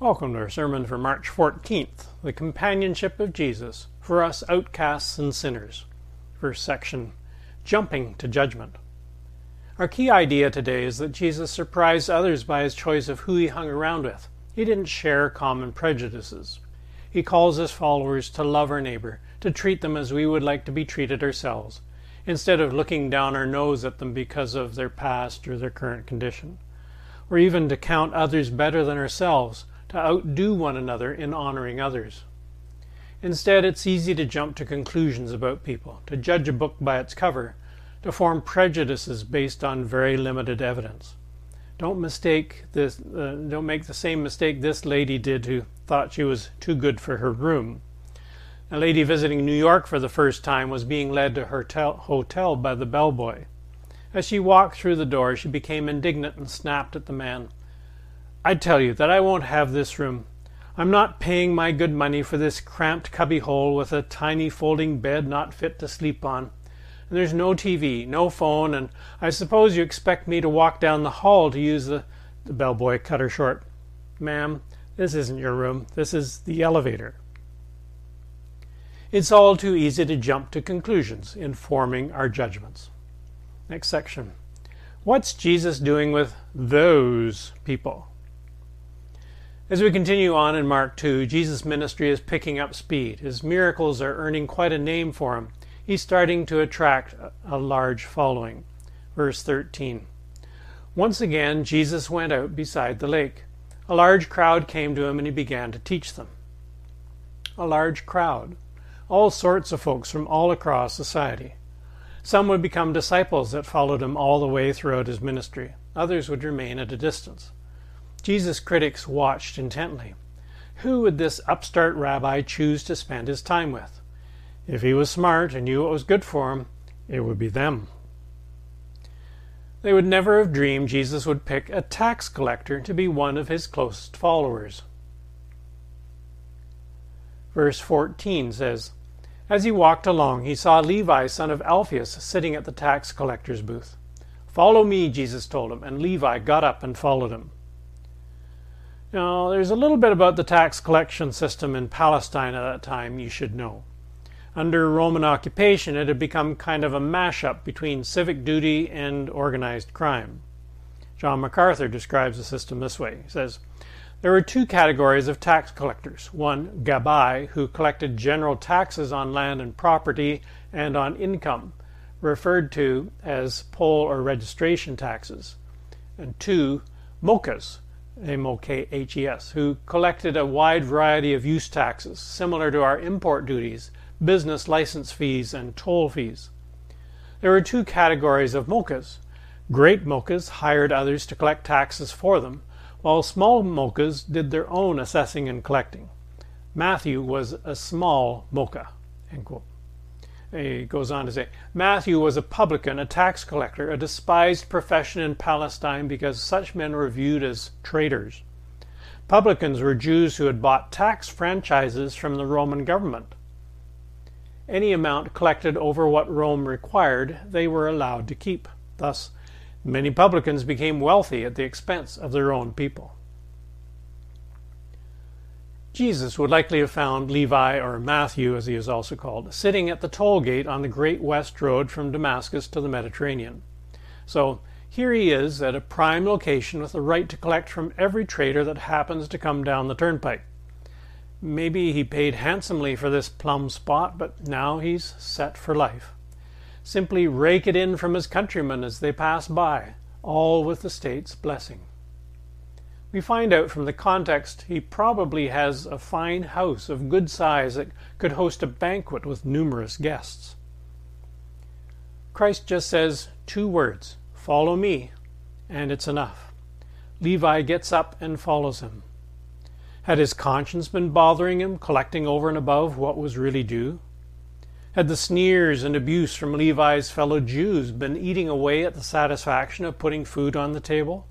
Welcome to our sermon for March 14th, The Companionship of Jesus for Us Outcasts and Sinners. First section, Jumping to Judgment. Our key idea today is that Jesus surprised others by his choice of who he hung around with. He didn't share common prejudices. He calls his followers to love our neighbor, to treat them as we would like to be treated ourselves, instead of looking down our nose at them because of their past or their current condition, or even to count others better than ourselves to outdo one another in honoring others. Instead, it's easy to jump to conclusions about people, to judge a book by its cover, to form prejudices based on very limited evidence. Don't mistake this. Uh, don't make the same mistake this lady did, who thought she was too good for her room. A lady visiting New York for the first time was being led to her tel- hotel by the bellboy. As she walked through the door, she became indignant and snapped at the man. I tell you that I won't have this room. I'm not paying my good money for this cramped cubbyhole with a tiny folding bed not fit to sleep on. And there's no TV, no phone, and I suppose you expect me to walk down the hall to use the. The bellboy cut her short. Ma'am, this isn't your room. This is the elevator. It's all too easy to jump to conclusions in forming our judgments. Next section. What's Jesus doing with those people? As we continue on in Mark 2, Jesus' ministry is picking up speed. His miracles are earning quite a name for him. He's starting to attract a large following. Verse 13. Once again, Jesus went out beside the lake. A large crowd came to him and he began to teach them. A large crowd. All sorts of folks from all across society. Some would become disciples that followed him all the way throughout his ministry. Others would remain at a distance. Jesus' critics watched intently. Who would this upstart rabbi choose to spend his time with? If he was smart and knew what was good for him, it would be them. They would never have dreamed Jesus would pick a tax collector to be one of his closest followers. Verse 14 says, As he walked along, he saw Levi, son of Alphaeus, sitting at the tax collector's booth. Follow me, Jesus told him, and Levi got up and followed him. Now, there's a little bit about the tax collection system in Palestine at that time you should know. Under Roman occupation, it had become kind of a mashup between civic duty and organized crime. John MacArthur describes the system this way. He says, There were two categories of tax collectors. One, Gabai, who collected general taxes on land and property and on income, referred to as poll or registration taxes. And two, Mokhes, M-O-K-H-E-S, who collected a wide variety of use taxes, similar to our import duties, business license fees, and toll fees. There were two categories of mokhes. Great mokhes hired others to collect taxes for them, while small mokhes did their own assessing and collecting. Matthew was a small moka. He goes on to say Matthew was a publican, a tax collector, a despised profession in Palestine because such men were viewed as traitors. Publicans were Jews who had bought tax franchises from the Roman government. Any amount collected over what Rome required, they were allowed to keep. Thus, many publicans became wealthy at the expense of their own people. Jesus would likely have found Levi, or Matthew as he is also called, sitting at the toll gate on the Great West Road from Damascus to the Mediterranean. So here he is at a prime location with the right to collect from every trader that happens to come down the turnpike. Maybe he paid handsomely for this plum spot, but now he's set for life. Simply rake it in from his countrymen as they pass by, all with the state's blessing. We find out from the context he probably has a fine house of good size that could host a banquet with numerous guests. Christ just says two words follow me, and it's enough. Levi gets up and follows him. Had his conscience been bothering him, collecting over and above what was really due? Had the sneers and abuse from Levi's fellow Jews been eating away at the satisfaction of putting food on the table?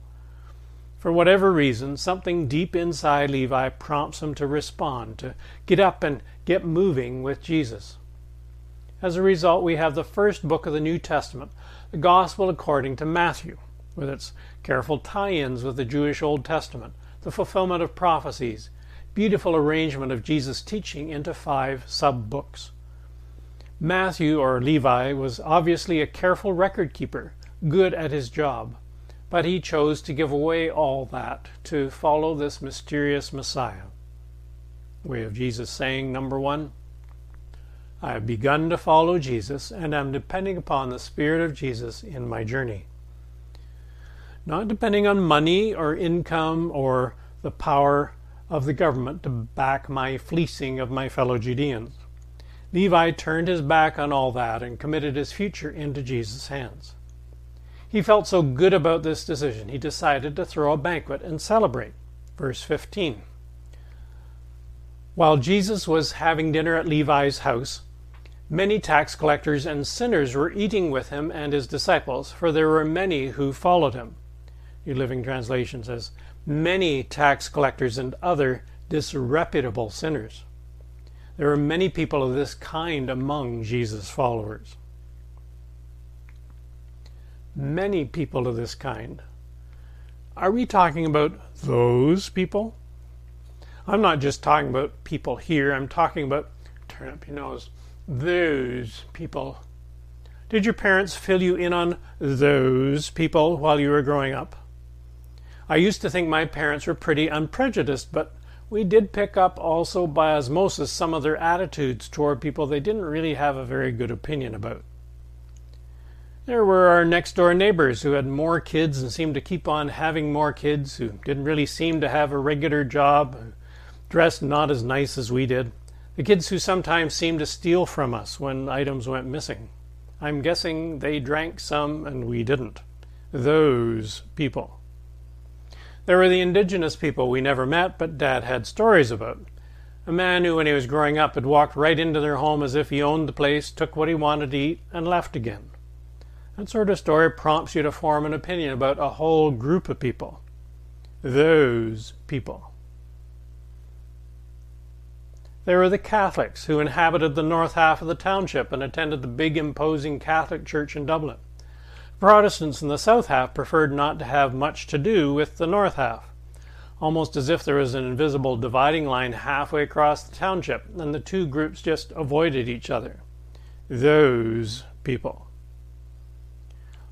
For whatever reason, something deep inside Levi prompts him to respond, to get up and get moving with Jesus. As a result, we have the first book of the New Testament, the Gospel according to Matthew, with its careful tie ins with the Jewish Old Testament, the fulfillment of prophecies, beautiful arrangement of Jesus' teaching into five sub books. Matthew, or Levi, was obviously a careful record keeper, good at his job, but he chose to give away all that to follow this mysterious Messiah. We have Jesus saying, number one, I have begun to follow Jesus and am depending upon the Spirit of Jesus in my journey. Not depending on money or income or the power of the government to back my fleecing of my fellow Judeans. Levi turned his back on all that and committed his future into Jesus' hands. He felt so good about this decision, he decided to throw a banquet and celebrate. Verse 15. While Jesus was having dinner at Levi's house, many tax collectors and sinners were eating with him and his disciples, for there were many who followed him. New Living Translation says, many tax collectors and other disreputable sinners. There are many people of this kind among Jesus' followers. Many people of this kind. Are we talking about those people? I'm not just talking about people here, I'm talking about, turn up your nose, those people. Did your parents fill you in on those people while you were growing up? I used to think my parents were pretty unprejudiced, but we did pick up also by osmosis some of their attitudes toward people they didn't really have a very good opinion about. There were our next door neighbors who had more kids and seemed to keep on having more kids, who didn't really seem to have a regular job, dressed not as nice as we did. The kids who sometimes seemed to steal from us when items went missing. I'm guessing they drank some and we didn't. Those people. There were the indigenous people we never met, but Dad had stories about. A man who, when he was growing up, had walked right into their home as if he owned the place, took what he wanted to eat, and left again. That sort of story prompts you to form an opinion about a whole group of people. Those people. There were the Catholics who inhabited the north half of the township and attended the big imposing Catholic church in Dublin. Protestants in the south half preferred not to have much to do with the north half, almost as if there was an invisible dividing line halfway across the township, and the two groups just avoided each other. Those people.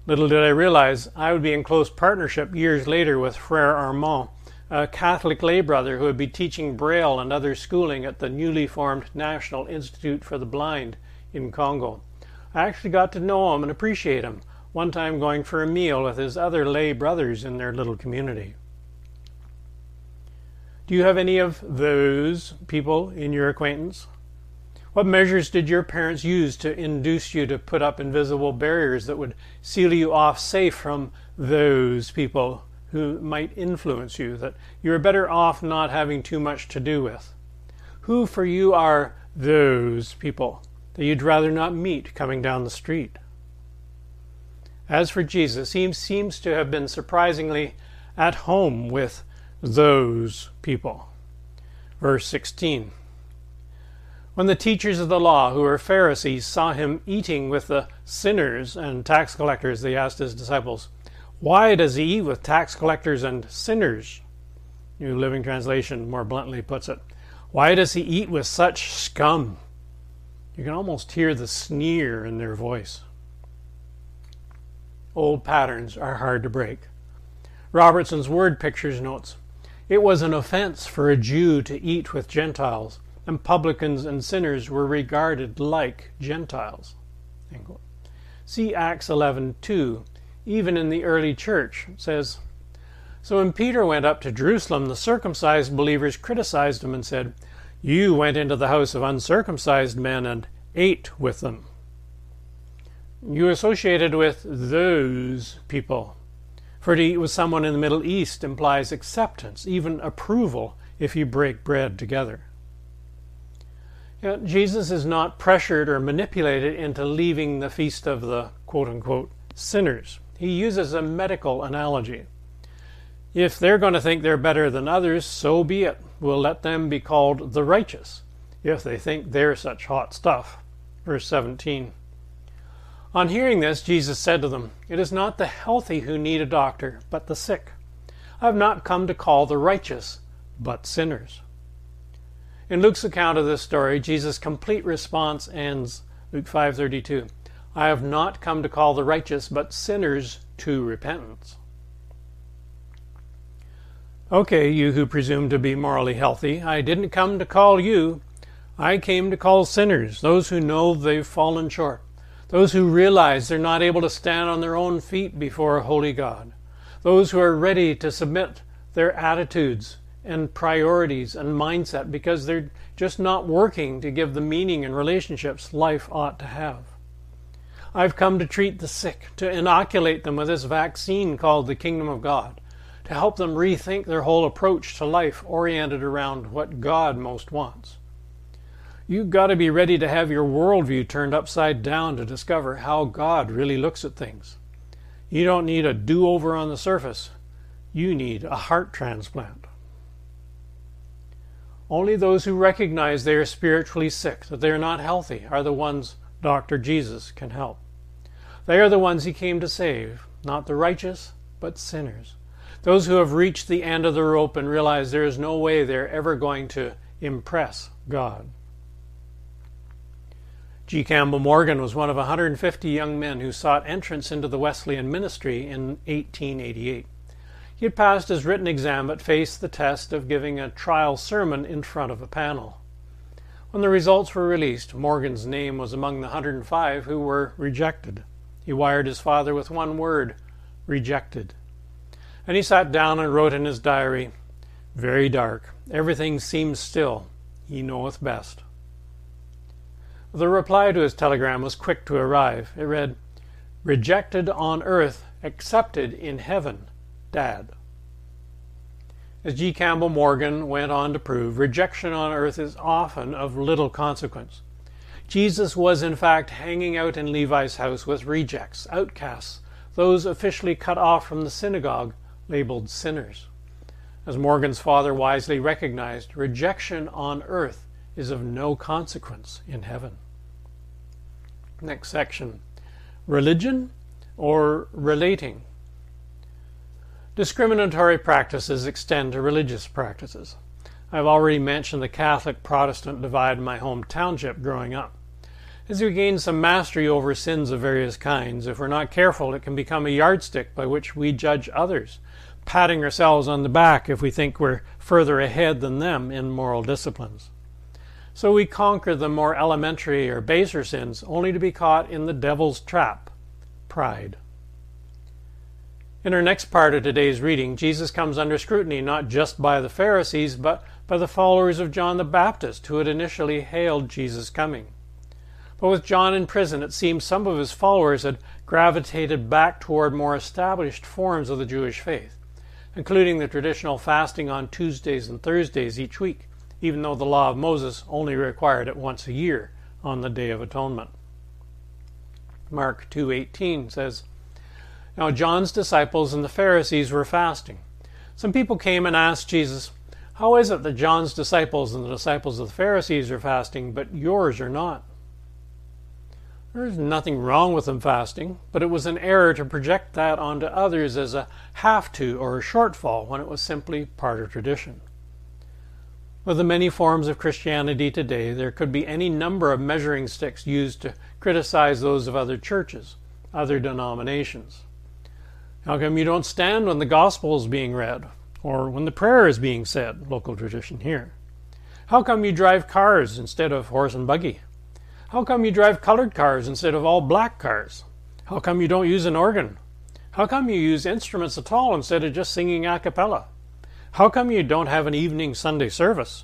Little did I realize I would be in close partnership years later with Frere Armand, a Catholic lay brother who would be teaching Braille and other schooling at the newly formed National Institute for the Blind in Congo. I actually got to know him and appreciate him one time going for a meal with his other lay brothers in their little community. Do you have any of those people in your acquaintance? What measures did your parents use to induce you to put up invisible barriers that would seal you off safe from those people who might influence you, that you are better off not having too much to do with? Who for you are those people that you'd rather not meet coming down the street? As for Jesus, he seems to have been surprisingly at home with those people. Verse 16 When the teachers of the law, who were Pharisees, saw him eating with the sinners and tax collectors, they asked his disciples, Why does he eat with tax collectors and sinners? New Living Translation more bluntly puts it. Why does he eat with such scum? You can almost hear the sneer in their voice. Old patterns are hard to break. Robertson's word pictures notes It was an offense for a Jew to eat with Gentiles, and publicans and sinners were regarded like Gentiles. See Acts 11:2. Even in the early church says, So when Peter went up to Jerusalem, the circumcised believers criticized him and said, You went into the house of uncircumcised men and ate with them you associated with those people. For to eat with someone in the Middle East implies acceptance, even approval, if you break bread together. You know, Jesus is not pressured or manipulated into leaving the feast of the quote unquote sinners. He uses a medical analogy. If they're going to think they're better than others, so be it. We'll let them be called the righteous, if they think they're such hot stuff. Verse 17. On hearing this, Jesus said to them, It is not the healthy who need a doctor, but the sick. I have not come to call the righteous, but sinners. In Luke's account of this story, Jesus' complete response ends Luke 5:32. I have not come to call the righteous, but sinners to repentance. Okay, you who presume to be morally healthy, I didn't come to call you. I came to call sinners, those who know they've fallen short, those who realize they're not able to stand on their own feet before a holy God, those who are ready to submit their attitudes and priorities and mindset because they're just not working to give the meaning and relationships life ought to have. I've come to treat the sick, to inoculate them with this vaccine called the kingdom of God to help them rethink their whole approach to life oriented around what God most wants. You've got to be ready to have your worldview turned upside down to discover how God really looks at things. You don't need a do over on the surface, you need a heart transplant. Only those who recognize they are spiritually sick, that they are not healthy, are the ones Dr. Jesus can help. They are the ones he came to save, not the righteous, but sinners. Those who have reached the end of the rope and realize there is no way they're ever going to impress God. G. Campbell Morgan was one of 150 young men who sought entrance into the Wesleyan ministry in 1888. He had passed his written exam but faced the test of giving a trial sermon in front of a panel. When the results were released, Morgan's name was among the 105 who were rejected. He wired his father with one word rejected. And he sat down and wrote in his diary, Very dark. Everything seems still. He knoweth best. The reply to his telegram was quick to arrive. It read, Rejected on earth, accepted in heaven. Dad. As G. Campbell Morgan went on to prove, rejection on earth is often of little consequence. Jesus was, in fact, hanging out in Levi's house with rejects, outcasts, those officially cut off from the synagogue labeled sinners. As Morgan's father wisely recognized, rejection on earth is of no consequence in heaven. Next section Religion or relating? Discriminatory practices extend to religious practices. I've already mentioned the Catholic Protestant divide in my home township growing up. As we gain some mastery over sins of various kinds, if we're not careful, it can become a yardstick by which we judge others patting ourselves on the back if we think we're further ahead than them in moral disciplines. So we conquer the more elementary or baser sins only to be caught in the devil's trap pride. In our next part of today's reading, Jesus comes under scrutiny not just by the Pharisees, but by the followers of John the Baptist, who had initially hailed Jesus' coming. But with John in prison, it seems some of his followers had gravitated back toward more established forms of the Jewish faith including the traditional fasting on Tuesdays and Thursdays each week, even though the law of Moses only required it once a year on the Day of Atonement. Mark 2:18 says, Now John's disciples and the Pharisees were fasting. Some people came and asked Jesus, "How is it that John's disciples and the disciples of the Pharisees are fasting, but yours are not?" There's nothing wrong with them fasting, but it was an error to project that onto others as a have to or a shortfall when it was simply part of tradition. With the many forms of Christianity today, there could be any number of measuring sticks used to criticize those of other churches, other denominations. How come you don't stand when the gospel is being read, or when the prayer is being said, local tradition here? How come you drive cars instead of horse and buggy? How come you drive colored cars instead of all black cars? How come you don't use an organ? How come you use instruments at all instead of just singing a cappella? How come you don't have an evening Sunday service?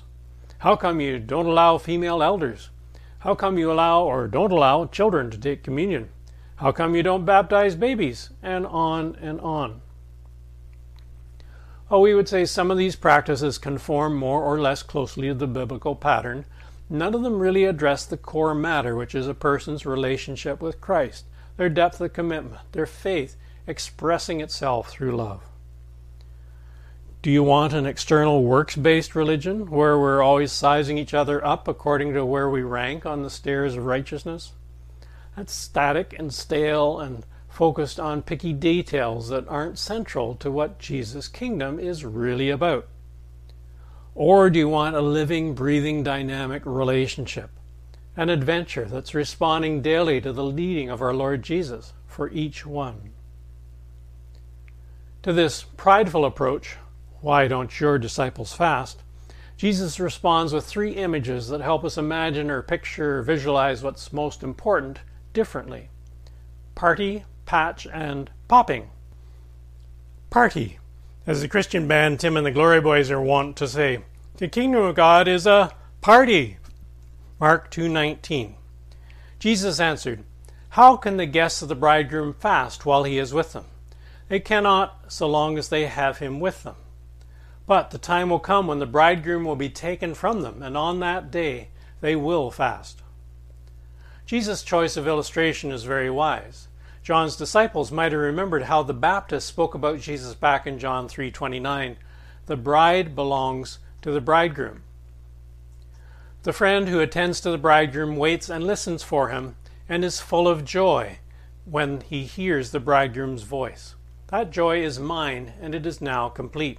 How come you don't allow female elders? How come you allow or don't allow children to take communion? How come you don't baptize babies? And on and on. Oh, we would say some of these practices conform more or less closely to the biblical pattern, None of them really address the core matter, which is a person's relationship with Christ, their depth of commitment, their faith expressing itself through love. Do you want an external works based religion where we're always sizing each other up according to where we rank on the stairs of righteousness? That's static and stale and focused on picky details that aren't central to what Jesus' kingdom is really about? Or do you want a living, breathing, dynamic relationship? An adventure that's responding daily to the leading of our Lord Jesus for each one. To this prideful approach, why don't your disciples fast? Jesus responds with three images that help us imagine or picture or visualize what's most important differently party, patch, and popping. Party. As the Christian band Tim and the Glory Boys are wont to say, the kingdom of God is a party. Mark 2:19. Jesus answered, "How can the guests of the bridegroom fast while he is with them? They cannot so long as they have him with them. But the time will come when the bridegroom will be taken from them, and on that day they will fast." Jesus' choice of illustration is very wise. John's disciples might have remembered how the Baptist spoke about Jesus back in John 3:29. The bride belongs to the bridegroom. The friend who attends to the bridegroom waits and listens for him and is full of joy when he hears the bridegroom's voice. That joy is mine and it is now complete.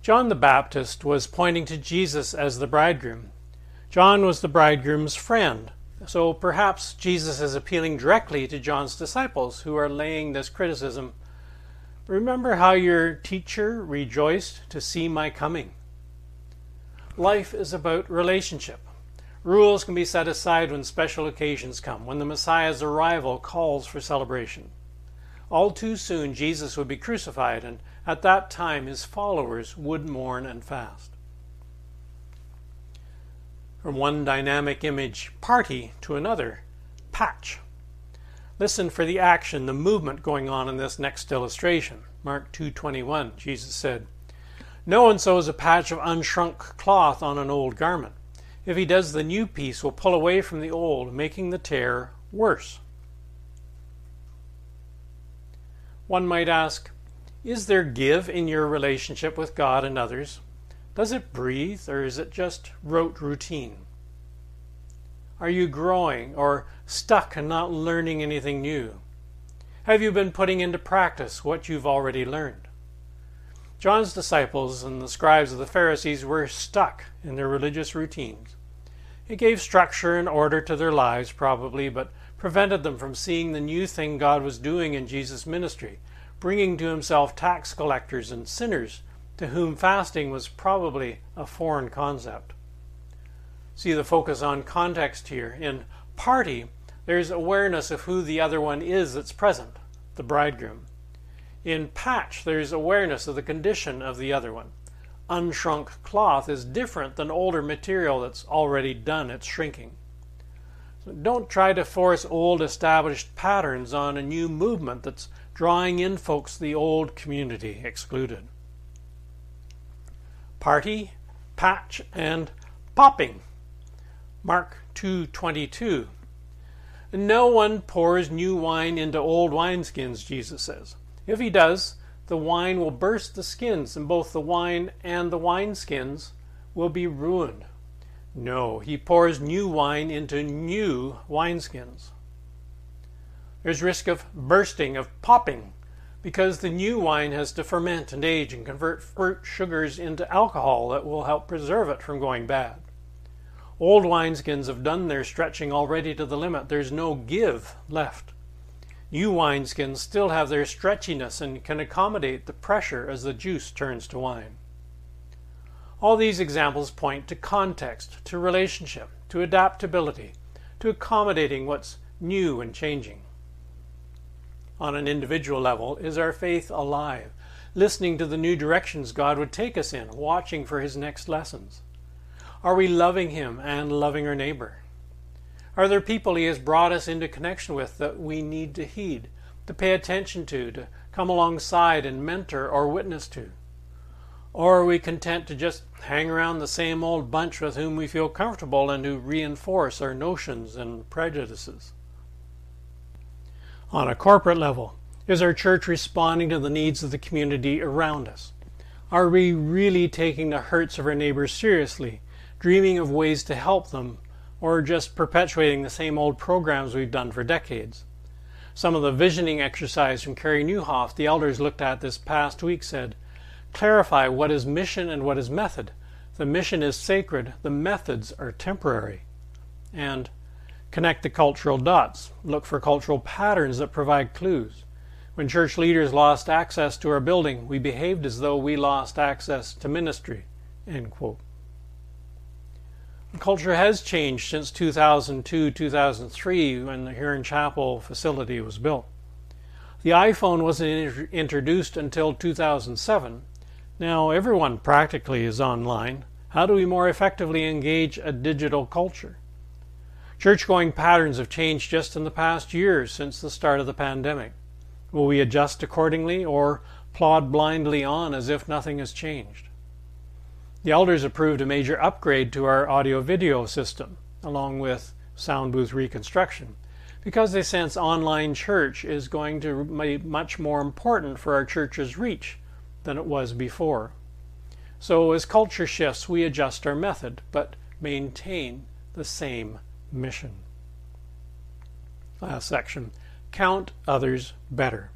John the Baptist was pointing to Jesus as the bridegroom. John was the bridegroom's friend so perhaps Jesus is appealing directly to John's disciples who are laying this criticism. Remember how your teacher rejoiced to see my coming. Life is about relationship. Rules can be set aside when special occasions come, when the Messiah's arrival calls for celebration. All too soon, Jesus would be crucified, and at that time his followers would mourn and fast from one dynamic image party to another patch. Listen for the action, the movement going on in this next illustration. Mark 2:21. Jesus said, "No one sews a patch of unshrunk cloth on an old garment. If he does, the new piece will pull away from the old, making the tear worse." One might ask, is there give in your relationship with God and others? Does it breathe, or is it just rote routine? Are you growing or stuck and not learning anything new? Have you been putting into practice what you've already learned? John's disciples and the scribes of the Pharisees were stuck in their religious routines. It gave structure and order to their lives, probably, but prevented them from seeing the new thing God was doing in Jesus' ministry, bringing to himself tax collectors and sinners to whom fasting was probably a foreign concept. See the focus on context here. In party, there's awareness of who the other one is that's present, the bridegroom. In patch, there's awareness of the condition of the other one. Unshrunk cloth is different than older material that's already done its shrinking. So don't try to force old established patterns on a new movement that's drawing in folks the old community excluded party, patch, and popping. Mark 2:22. No one pours new wine into old wineskins, Jesus says. If he does, the wine will burst the skins, and both the wine and the wineskins will be ruined. No, he pours new wine into new wineskins. There's risk of bursting, of popping, because the new wine has to ferment and age and convert fruit sugars into alcohol that will help preserve it from going bad. Old wineskins have done their stretching already to the limit. There's no give left. New wineskins still have their stretchiness and can accommodate the pressure as the juice turns to wine. All these examples point to context, to relationship, to adaptability, to accommodating what's new and changing on an individual level is our faith alive, listening to the new directions God would take us in, watching for His next lessons? Are we loving Him and loving our neighbor? Are there people He has brought us into connection with that we need to heed, to pay attention to, to come alongside and mentor or witness to? Or are we content to just hang around the same old bunch with whom we feel comfortable and who reinforce our notions and prejudices? On a corporate level, is our church responding to the needs of the community around us? Are we really taking the hurts of our neighbors seriously, dreaming of ways to help them, or just perpetuating the same old programs we've done for decades? Some of the visioning exercise from Carey Nieuwhof, the elders looked at this past week said, clarify what is mission and what is method. The mission is sacred, the methods are temporary. And connect the cultural dots. Look for cultural patterns that provide clues. When church leaders lost access to our building, we behaved as though we lost access to ministry. Culture has changed since 2002 2003 when the Huron Chapel facility was built. The iPhone wasn't introduced until 2007. Now everyone practically is online. How do we more effectively engage a digital culture? Church going patterns have changed just in the past year since the start of the pandemic. Will we adjust accordingly or plod blindly on as if nothing has changed? The elders approved a major upgrade to our audio video system, along with sound booth reconstruction, because they sense online church is going to be much more important for our church's reach than it was before. So, as culture shifts, we adjust our method, but maintain the same mission. Last section Count others better.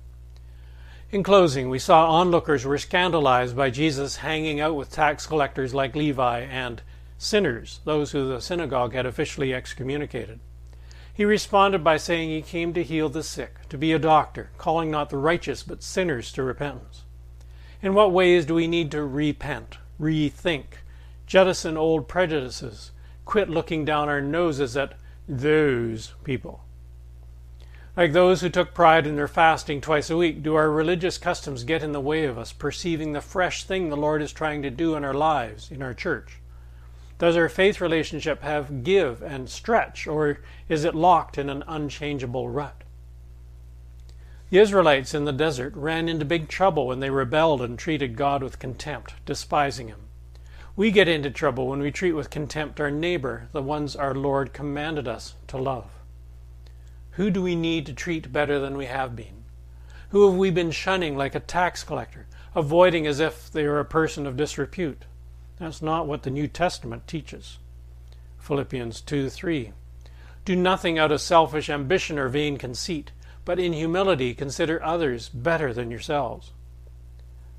In closing, we saw onlookers were scandalized by Jesus hanging out with tax collectors like Levi and sinners, those who the synagogue had officially excommunicated. He responded by saying he came to heal the sick, to be a doctor, calling not the righteous but sinners to repentance. In what ways do we need to repent, rethink, jettison old prejudices, quit looking down our noses at those people? Like those who took pride in their fasting twice a week, do our religious customs get in the way of us perceiving the fresh thing the Lord is trying to do in our lives, in our church? Does our faith relationship have give and stretch, or is it locked in an unchangeable rut? The Israelites in the desert ran into big trouble when they rebelled and treated God with contempt, despising Him. We get into trouble when we treat with contempt our neighbor, the ones our Lord commanded us to love. Who do we need to treat better than we have been? Who have we been shunning like a tax collector, avoiding as if they were a person of disrepute? That's not what the New Testament teaches. Philippians 2 3. Do nothing out of selfish ambition or vain conceit, but in humility consider others better than yourselves.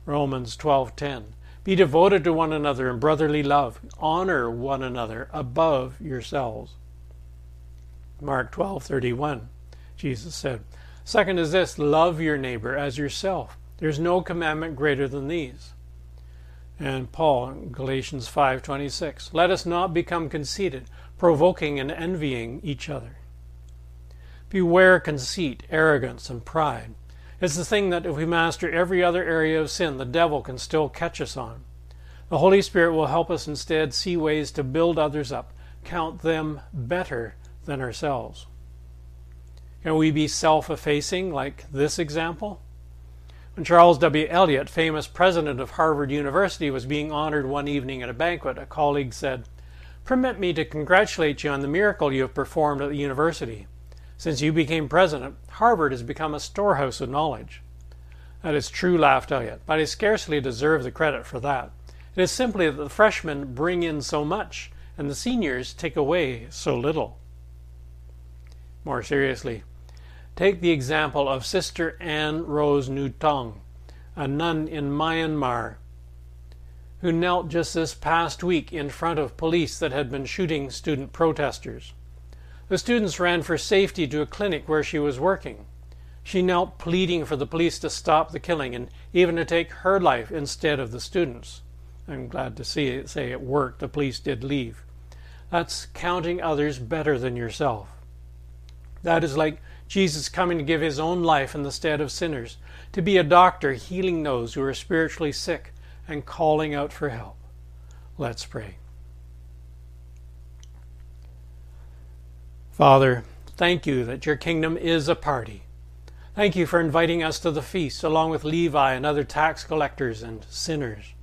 Romans 12:10 Be devoted to one another in brotherly love, honor one another above yourselves. Mark 12:31. Jesus said, "Second is this, love your neighbor as yourself. There's no commandment greater than these." And Paul, Galatians 5:26, "Let us not become conceited, provoking and envying each other." Beware conceit, arrogance, and pride. It's the thing that if we master every other area of sin, the devil can still catch us on. The Holy Spirit will help us instead see ways to build others up, count them better than ourselves. Can we be self effacing like this example? When Charles W. Eliot, famous president of Harvard University, was being honored one evening at a banquet, a colleague said, Permit me to congratulate you on the miracle you have performed at the university. Since you became president, Harvard has become a storehouse of knowledge. That is true, laughed Eliot, but I scarcely deserve the credit for that. It is simply that the freshmen bring in so much, and the seniors take away so little more seriously. Take the example of Sister Ann Rose Nu Tawng, a nun in Myanmar, who knelt just this past week in front of police that had been shooting student protesters. The students ran for safety to a clinic where she was working. She knelt pleading for the police to stop the killing and even to take her life instead of the students. I'm glad to see it, say it worked. The police did leave. That's counting others better than yourself. That is like Jesus coming to give his own life in the stead of sinners, to be a doctor healing those who are spiritually sick and calling out for help. Let's pray. Father, thank you that your kingdom is a party. Thank you for inviting us to the feast along with Levi and other tax collectors and sinners.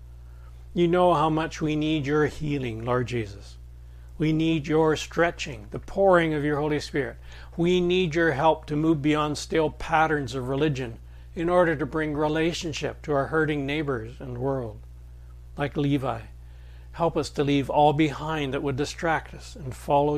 You know how much we need your healing, Lord Jesus. We need your stretching, the pouring of your Holy Spirit. We need your help to move beyond stale patterns of religion in order to bring relationship to our hurting neighbors and world. Like Levi, help us to leave all behind that would distract us and follow